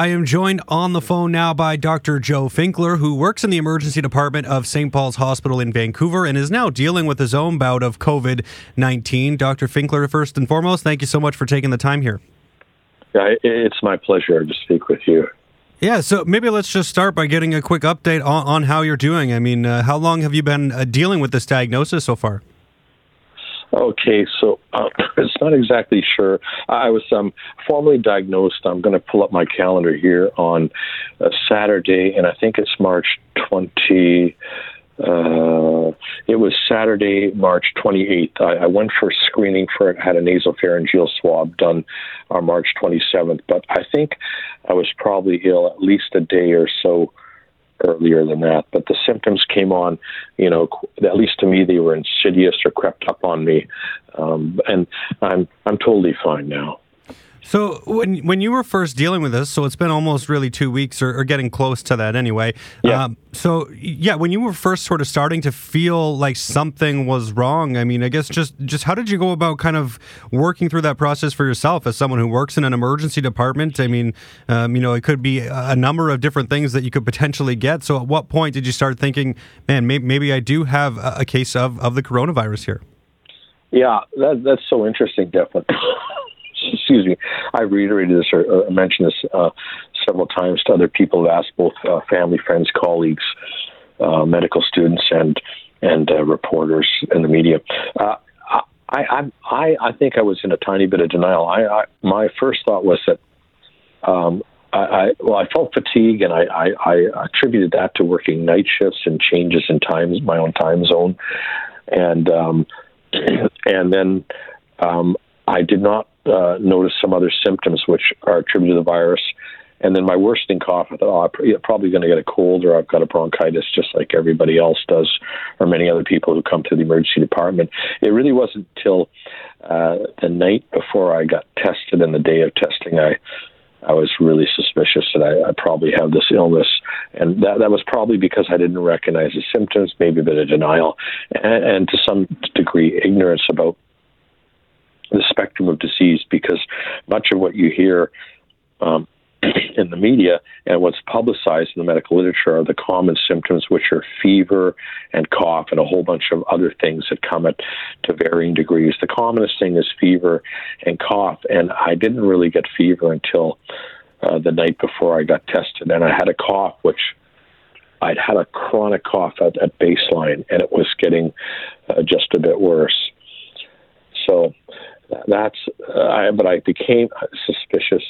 I am joined on the phone now by Dr. Joe Finkler, who works in the emergency department of St. Paul's Hospital in Vancouver and is now dealing with his own bout of COVID 19. Dr. Finkler, first and foremost, thank you so much for taking the time here. Yeah, it's my pleasure to speak with you. Yeah, so maybe let's just start by getting a quick update on, on how you're doing. I mean, uh, how long have you been uh, dealing with this diagnosis so far? Okay, so uh, it's not exactly sure. I was um, formally diagnosed. I'm going to pull up my calendar here on uh, Saturday, and I think it's March 20. Uh, it was Saturday, March 28th. I, I, went for screening for it, had a nasopharyngeal swab done on March 27th, but I think I was probably ill at least a day or so earlier than that. But the symptoms came on, you know, at least to me, they were insidious or crept up on me, um, and I'm I'm totally fine now. So when when you were first dealing with this, so it's been almost really two weeks or, or getting close to that anyway. Yeah. Um, so yeah, when you were first sort of starting to feel like something was wrong, I mean, I guess just just how did you go about kind of working through that process for yourself as someone who works in an emergency department? I mean, um, you know, it could be a number of different things that you could potentially get. So at what point did you start thinking, man, maybe, maybe I do have a, case of of the coronavirus here? Yeah, that, that's so interesting, definitely excuse me, I reiterated this or, or mentioned this uh, several times to other people who asked, both uh, family, friends, colleagues, uh, medical students, and and uh, reporters in the media. Uh, I, I I think I was in a tiny bit of denial. I, I my first thought was that um, I, I well I felt fatigue and I, I, I attributed that to working night shifts and changes in times my own time zone, and um, and then um, I did not uh, noticed some other symptoms which are attributed to the virus. And then my worsening cough, I thought, oh, I'm probably going to get a cold or I've got a bronchitis just like everybody else does, or many other people who come to the emergency department. It really wasn't until uh, the night before I got tested and the day of testing, I I was really suspicious that I, I probably have this illness, and that that was probably because I didn't recognize the symptoms, maybe a bit of denial, and, and to some degree ignorance about the spectrum of disease because much of what you hear um, in the media and what's publicized in the medical literature are the common symptoms, which are fever and cough and a whole bunch of other things that come at to varying degrees. The commonest thing is fever and cough, and I didn't really get fever until uh, the night before I got tested, and I had a cough which I'd had a chronic cough at, at baseline, and it was getting uh, just a bit worse. So that's uh, I, but I became suspicious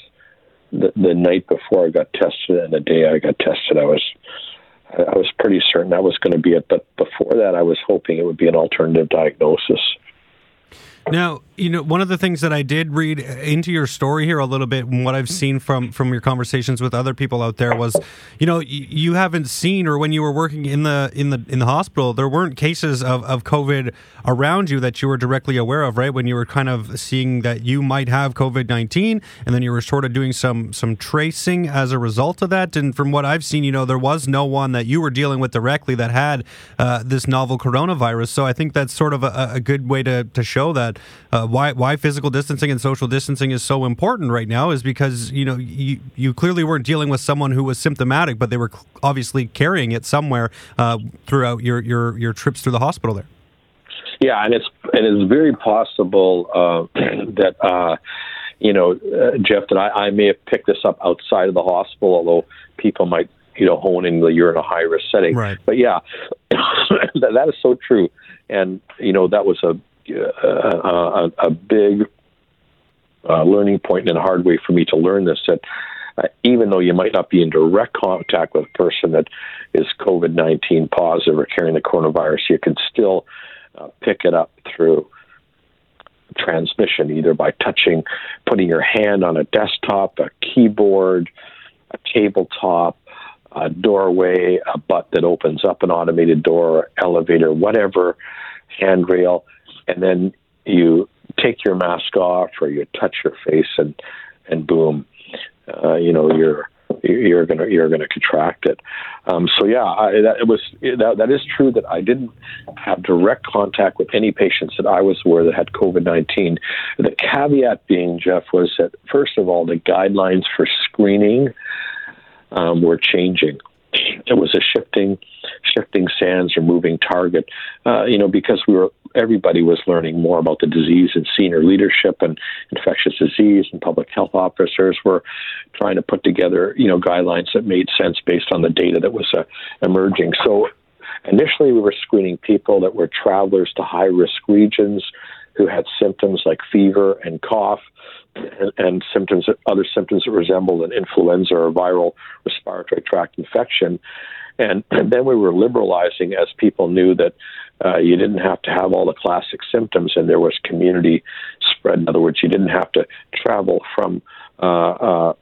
the, the night before I got tested and the day I got tested. I was I was pretty certain that was going to be it, but before that, I was hoping it would be an alternative diagnosis. Now, you know, one of the things that I did read into your story here a little bit, and what I've seen from from your conversations with other people out there was, you know, you haven't seen or when you were working in the in the in the hospital, there weren't cases of, of COVID around you that you were directly aware of, right? When you were kind of seeing that you might have COVID nineteen, and then you were sort of doing some some tracing as a result of that. And from what I've seen, you know, there was no one that you were dealing with directly that had uh, this novel coronavirus. So I think that's sort of a, a good way to to show that uh, why why physical distancing and social distancing is so important right now is because you know you you clearly weren't dealing with someone who was symptomatic, but they were obviously carrying it somewhere uh, throughout your your your trips through the hospital there. Yeah, and it's and it's very possible uh, that uh, you know, uh, Jeff, that I, I may have picked this up outside of the hospital, although people might you know hone in the you're in a high risk setting. Right. But yeah, that, that is so true, and you know that was a a, a, big uh, learning point and a hard way for me to learn this that uh, even though you might not be in direct contact with a person that is COVID 19 positive or carrying the coronavirus, you can still uh, pick it up through transmission, either by touching, putting your hand on a desktop, a keyboard, a tabletop, a doorway, a butt that opens up an automated door, elevator, whatever, handrail and then you take your mask off or you touch your face and and boom, uh, you know you're you're gonna you're gonna contract it. Um, so yeah, I, that it was that, that is true that I didn't have direct contact with any patients that I was aware that had COVID nineteen. The caveat being, Jeff, was that first of all the guidelines for screening um, were changing. It was a shifting, shifting sands or moving target. Uh, you know, because we were everybody was learning more about the disease, and senior leadership and infectious disease and public health officers were trying to put together you know guidelines that made sense based on the data that was uh, emerging. So initially, we were screening people that were travelers to high risk regions who had symptoms like fever and cough and, and symptoms, other symptoms that resembled an influenza or viral respiratory tract infection. And, and then we were liberalizing as people knew that uh, you didn't have to have all the classic symptoms and there was community spread. In other words, you didn't have to travel from uh, uh,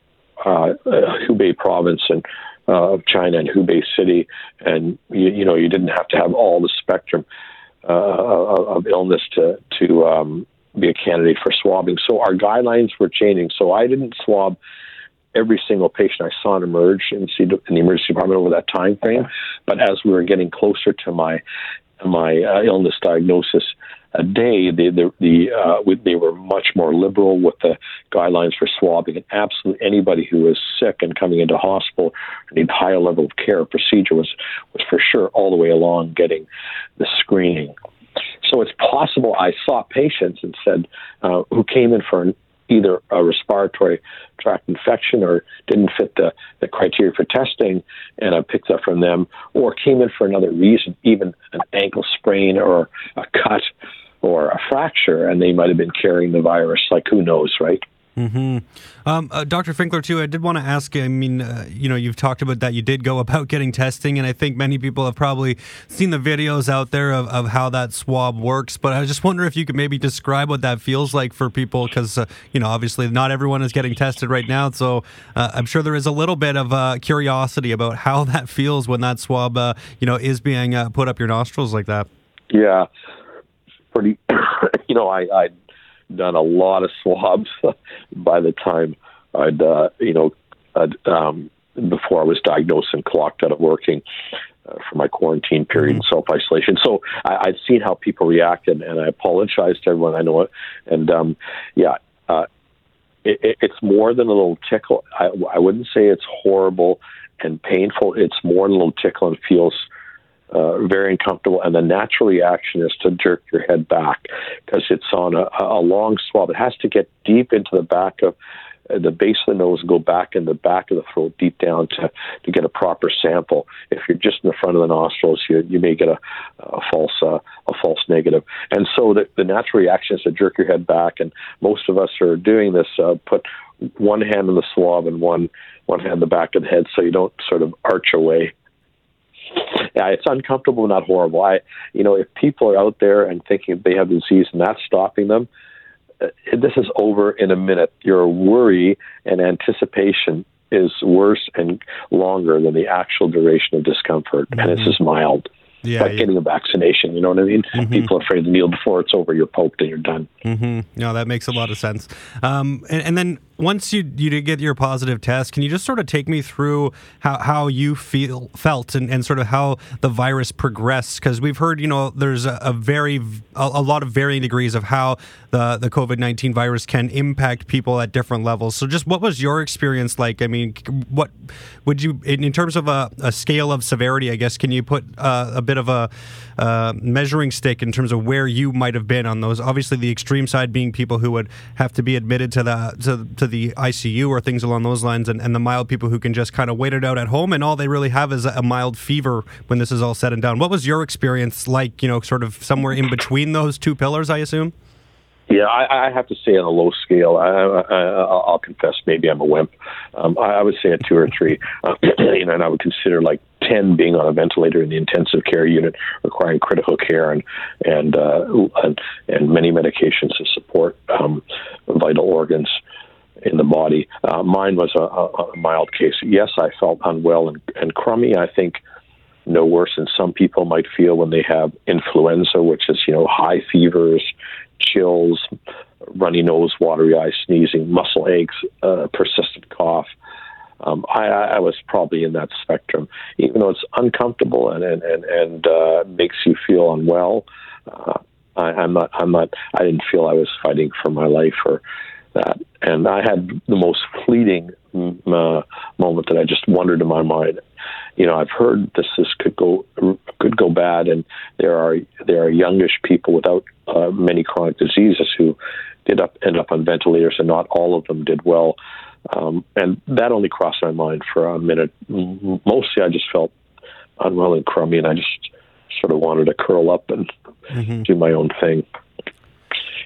uh, Hubei province and uh, of China and Hubei city, and you, you know you didn't have to have all the spectrum uh, of illness to to um, be a candidate for swabbing. So our guidelines were changing. So I didn't swab every single patient I saw emerge in, in the emergency department over that time frame. But as we were getting closer to my my uh, illness diagnosis a day, they the, the uh, they were much more liberal with the guidelines for swabbing, and absolutely anybody who was sick and coming into hospital and need higher level of care procedure was was for sure all the way along getting the screening. So it's possible I saw patients and said uh, who came in for an, either a respiratory tract infection or didn't fit the, the criteria for testing, and I picked up from them, or came in for another reason, even an ankle sprain or a cut or a fracture, and they might have been carrying the virus. Like who knows, right? Mm-hmm. Um, uh, Dr. Finkler, too, I did want to ask. I mean, uh, you know, you've talked about that you did go about getting testing, and I think many people have probably seen the videos out there of, of how that swab works. But I just wonder if you could maybe describe what that feels like for people, because uh, you know, obviously, not everyone is getting tested right now. So uh, I'm sure there is a little bit of uh, curiosity about how that feels when that swab, uh, you know, is being put up your nostrils like that. Yeah, pretty. you know, I. I done a lot of swabs by the time I'd, uh, you know, I'd, um, before I was diagnosed and clocked out of working uh, for my quarantine period and self isolation. So I, I'd seen how people reacted, and I apologize to everyone. I know it, and um, yeah, uh, it, it, it's more than a little tickle. I, I wouldn't say it's horrible and painful. It's more than a little tickle and feels uh, very uncomfortable, and the natural reaction is to jerk your head back because it's on a, a long swab. It has to get deep into the back of uh, the base of the nose go back in the back of the throat, deep down to to get a proper sample. If you're just in the front of the nostrils, you you may get a, a false uh, a false negative. And so the, the natural reaction is to jerk your head back, and most of us are doing this. Uh, put one hand in the swab and one one hand in the back of the head, so you don't sort of arch away yeah, it's uncomfortable, not horrible. I, you know, if people are out there and thinking they have disease and that's stopping them, uh, this is over in a minute. Your worry and anticipation is worse and longer than the actual duration of discomfort, mm-hmm. and it's just mild yeah, like yeah. getting a vaccination. You know what I mean? Mm-hmm. People are afraid to kneel before it's over. You're poked and you're done. Mm-hmm. No, that makes a lot of sense. Um, and, and, then once you you did get your positive test, can you just sort of take me through how, how you feel felt and, and sort of how the virus progressed? Because we've heard, you know, there's a, a very a, a, lot of varying degrees of how the the COVID nineteen virus can impact people at different levels. So, just what was your experience like? I mean, what would you in, in terms of a, a, scale of severity? I guess can you put uh, a bit of a uh, measuring stick in terms of where you might have been on those? Obviously, the extreme side being people who would have to be admitted to the to, to the ICU or things along those lines, and, and the mild people who can just kind of wait it out at home, and all they really have is a mild fever when this is all said and done. What was your experience like? You know, sort of somewhere in between those two pillars, I assume. Yeah, I, I have to say on a low scale, I, I, will confess maybe I'm a wimp. Um, I, I would say a two or three, uh, you know, and I would consider like ten being on a ventilator in the intensive care unit, requiring critical care and and uh, and, and many medications to support um, vital organs in the body. Uh, mine was a, a, mild case. Yes, I felt unwell and, and crummy. I think no worse than some people might feel when they have influenza, which is you know high fevers, chills, runny nose, watery eyes, sneezing, muscle aches, uh, persistent cough. Um, I, I was probably in that spectrum, even though it's uncomfortable and and and, and uh, makes you feel unwell. Uh, I, I'm not. I'm not. I didn't feel I was fighting for my life or that. And I had the most fleeting uh, moment that I just wondered in my mind. You know, I've heard this this could go could go bad, and there are there are youngish people without uh, many chronic diseases who did up end up on ventilators, and not all of them did well. Um, and that only crossed my mind for a minute. Mostly, I just felt unwell and crummy, and I just sort of wanted to curl up and mm-hmm. do my own thing.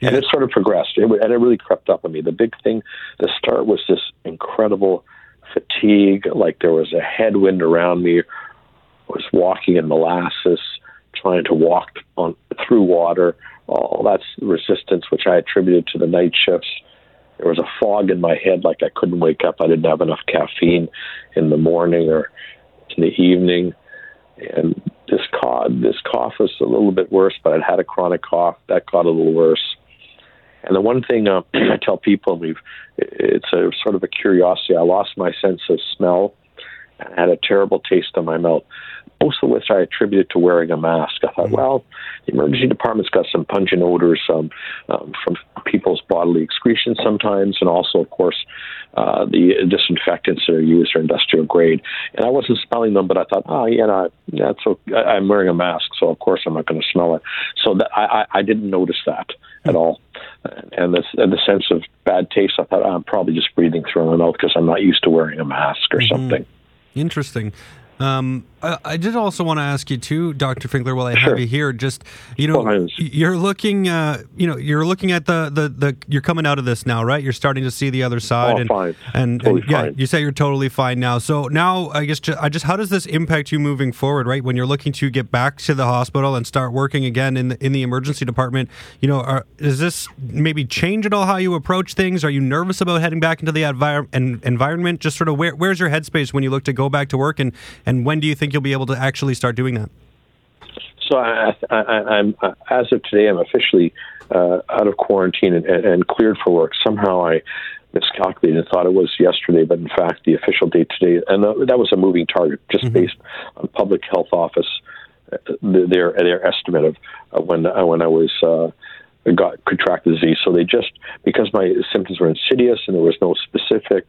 Yeah. And it sort of progressed, it, and it really crept up on me. The big thing, the start was this incredible fatigue, like there was a headwind around me. I was walking in molasses, trying to walk on through water. All that's resistance, which I attributed to the night shifts. There was a fog in my head, like I couldn't wake up. I didn't have enough caffeine in the morning or in the evening. And this cough, this cough was a little bit worse, but I'd had a chronic cough that got a little worse. And the one thing uh, I tell people, and we've it's a sort of a curiosity. I lost my sense of smell. I had a terrible taste in my mouth most of which I attributed to wearing a mask. I thought, mm-hmm. well, the emergency department's got some pungent odors um, um, from people's bodily excretions sometimes, and also, of course, uh, the disinfectants that are used are industrial grade. And I wasn't smelling them, but I thought, oh, yeah, no, that's okay. I'm wearing a mask, so of course I'm not going to smell it. So that, I, I didn't notice that at all. And this, and the sense of bad taste, I thought, oh, I'm probably just breathing through my mouth because I'm not used to wearing a mask or mm-hmm. something. Interesting. Um, I, I, did also want to ask you too, Dr. Finkler, while I sure. have you here, just you know, you're looking, uh, you know, you're looking at the, the the you're coming out of this now, right? You're starting to see the other side, oh, and, fine. and, totally and yeah, you say you're totally fine now. So now, I guess, just, I just how does this impact you moving forward, right? When you're looking to get back to the hospital and start working again in the in the emergency department, you know, are, does this maybe change at all how you approach things? Are you nervous about heading back into the envir- environment? Just sort of where where's your headspace when you look to go back to work, and and when do you think you'll be able to actually start doing that? So I, am as of today, I'm officially uh, out of quarantine and, and, cleared for work. Somehow I miscalculated and thought it was yesterday, but in fact the official date today, and that was a moving target, just mm-hmm. based on public health office uh, their their estimate of uh, when uh, when I was. Uh, got contracted disease. So they just because my symptoms were insidious and there was no specific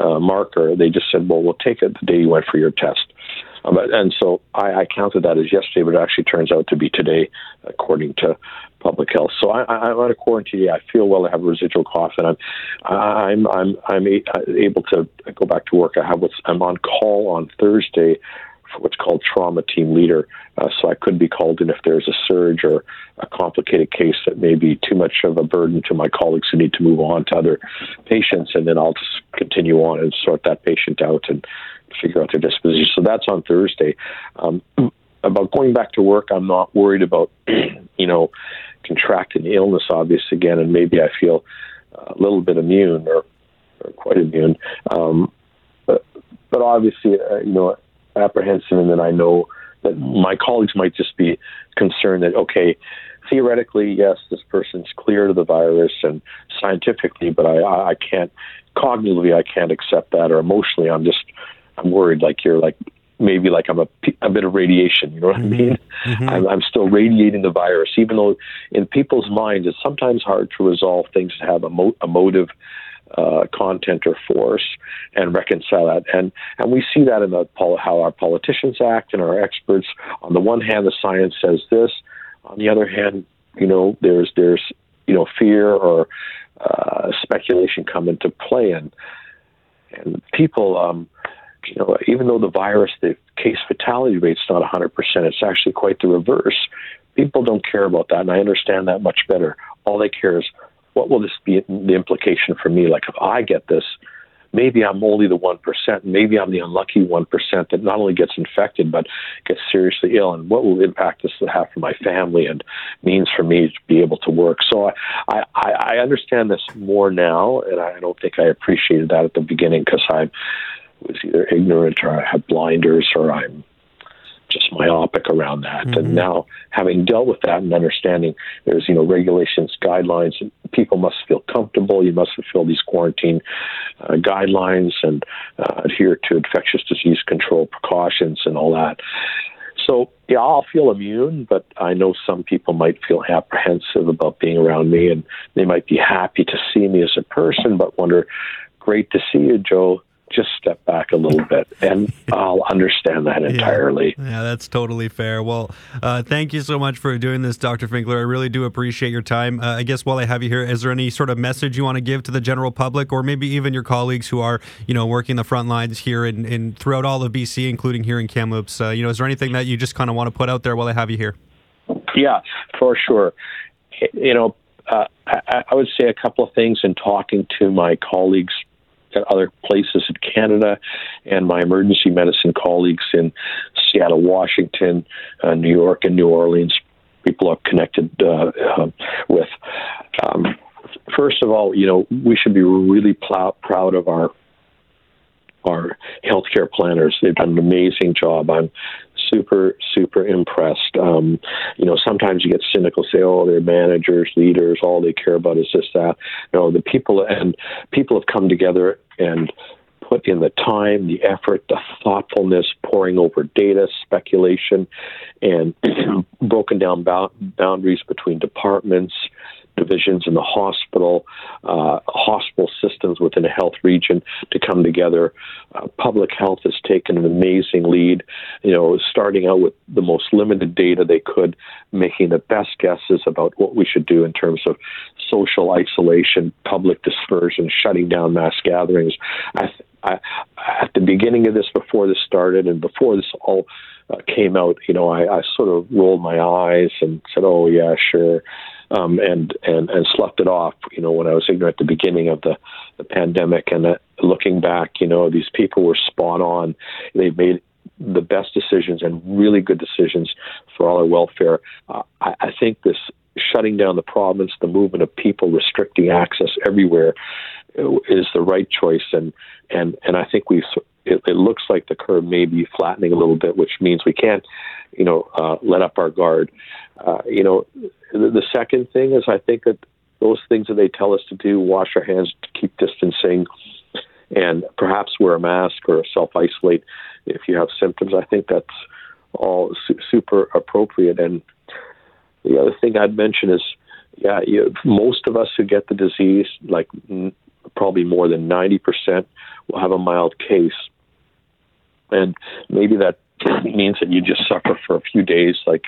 uh, marker, they just said, "Well, we'll take it the day you went for your test." Um, and so I, I counted that as yesterday, but it actually turns out to be today, according to public health. So I, I'm out of quarantine. I feel well. I have a residual cough, and I'm I'm I'm I'm able to go back to work. I have what's I'm on call on Thursday what's called trauma team leader. Uh, so I could be called in if there's a surge or a complicated case that may be too much of a burden to my colleagues who need to move on to other patients, and then I'll just continue on and sort that patient out and figure out their disposition. So that's on Thursday. Um, about going back to work, I'm not worried about, you know, contracting illness, obviously, again, and maybe I feel a little bit immune or, or quite immune. Um, but, but obviously, uh, you know, apprehensive, and then I know that my colleagues might just be concerned that, okay, theoretically, yes, this person's clear of the virus and scientifically, but I, I can't, cognitively, I can't accept that, or emotionally, I'm just I'm worried like you're like maybe like I'm a, a bit of radiation. You know what mm-hmm. I mean? Mm-hmm. I'm, I'm still radiating the virus, even though in people's minds it's sometimes hard to resolve things that have a, mo- a motive. Uh, content or force and reconcile that. And and we see that in the how our politicians act and our experts. On the one hand, the science says this. On the other hand, you know, there's there's you know fear or uh, speculation come into play, and and people um, you know, even though the virus, the case fatality rate's not 100%, it's actually quite the reverse. People don't care about that, and I understand that much better. All they care is what will this be the implication for me? Like if I get this, maybe I'm only the 1%, maybe I'm the unlucky 1% that not only gets infected, but gets seriously ill. And what will impact this have for my family and means for me to be able to work? So I, I, I understand this more now, and I don't think I appreciated that at the beginning because I'm was either ignorant or I had blinders or I'm just myopic around that. Mm-hmm. And now, having dealt with that and understanding there's you know regulations, guidelines, and people must feel comfortable. You must fulfill these quarantine uh, guidelines and uh, adhere to infectious disease control precautions and all that. So yeah, I'll feel immune, but I know some people might feel apprehensive about being around me, and they might be happy to see me as a person, but wonder, great to see you, Joe just step back a little bit, and I'll understand that entirely. Yeah, yeah that's totally fair. Well, uh, thank you so much for doing this, Dr. Finkler. I really do appreciate your time. Uh, I guess while I have you here, is there any sort of message you want to give to the general public, or maybe even your colleagues who are, you know, working the front lines here and, and throughout all of BC, including here in Kamloops? Uh, you know, is there anything that you just kind of want to put out there while I have you here? Yeah, for sure. You know, uh, I, I would say a couple of things in talking to my colleagues at other places in Canada and my emergency medicine colleagues in Seattle, Washington, uh, New York, and New Orleans. People I've connected uh, uh, with. Um, first of all, you know, we should be really pl- proud of our our healthcare planners. They've done an amazing job. I'm super, super impressed. Um, you know, sometimes you get cynical, say, "Oh, they're managers, leaders. All they care about is this, that." Know, the people and people have come together and put in the time, the effort, the thoughtfulness, pouring over data, speculation, and broken down boundaries between departments, divisions in the hospital, uh, hospital systems within a health region to come together. Uh, public health has taken an amazing lead, you know, starting out with the most limited data they could, making the best guesses about what we should do in terms of social isolation, public dispersion, shutting down mass gatherings. I, I, at the beginning of this, before this started, and before this all uh, came out, you know, I, I sort of rolled my eyes and said, "Oh yeah, sure." um, and and and slept it off. You know, when I was ignorant at the beginning of the the pandemic, and uh, looking back, you know, these people were spot on. They made the best decisions and really good decisions for all our welfare. Uh, I, I think this shutting down the province, the movement of people, restricting access everywhere, is the right choice. And and and I think we it, it looks like the curve may be flattening a little bit, which means we can't, you know, uh, let up our guard. Uh, you know, the, the second thing is I think that those things that they tell us to do, wash our hands, keep distancing, and perhaps wear a mask or self isolate if you have symptoms. I think that's all su- super appropriate. And the other thing I'd mention is, yeah, you, most of us who get the disease, like n- probably more than 90%, will have a mild case. And maybe that means that you just suffer for a few days, like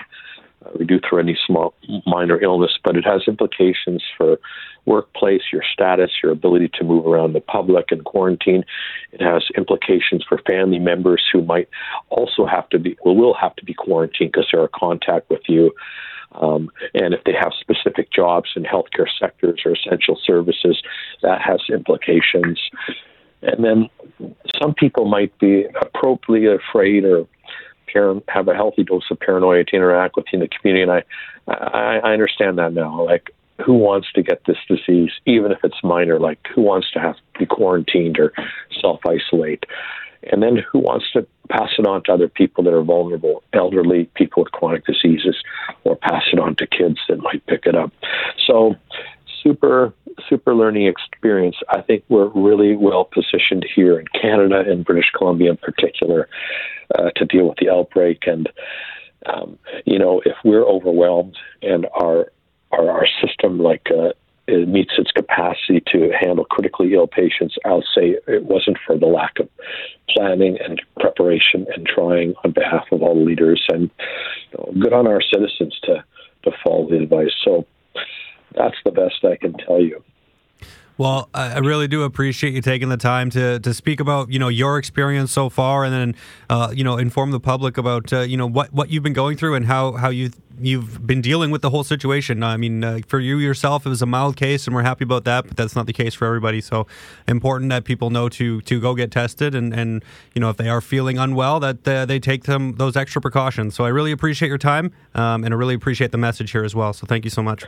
uh, we do through any small minor illness, but it has implications for workplace, your status, your ability to move around the public and quarantine. It has implications for family members who might also have to be, well, will have to be quarantined because they're in contact with you. Um, and if they have specific jobs in healthcare sectors or essential services, that has implications. And then some people might be appropriately afraid or have a healthy dose of paranoia to interact with in the community. And I, I, I understand that now. Like, who wants to get this disease, even if it's minor? Like, who wants to have to be quarantined or self isolate? And then who wants to pass it on to other people that are vulnerable, elderly, people with chronic diseases, or pass it on to kids that might pick it up? So, super super learning experience. I think we're really well positioned here in Canada and British Columbia in particular uh, to deal with the outbreak. And um, you know, if we're overwhelmed and our our, our system like uh, it meets its capacity to handle critically ill patients, I'll say it wasn't for the lack of planning and preparation and trying on behalf of all leaders. And you know, good on our citizens to to follow the advice. So that's the best I can tell you. Well, I really do appreciate you taking the time to to speak about you know your experience so far, and then uh, you know inform the public about uh, you know what what you've been going through and how how you you've been dealing with the whole situation. I mean, uh, for you yourself, it was a mild case, and we're happy about that. But that's not the case for everybody. So important that people know to to go get tested, and and you know if they are feeling unwell, that uh, they take them those extra precautions. So I really appreciate your time, um, and I really appreciate the message here as well. So thank you so much.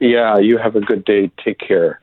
Yeah, you have a good day. Take care.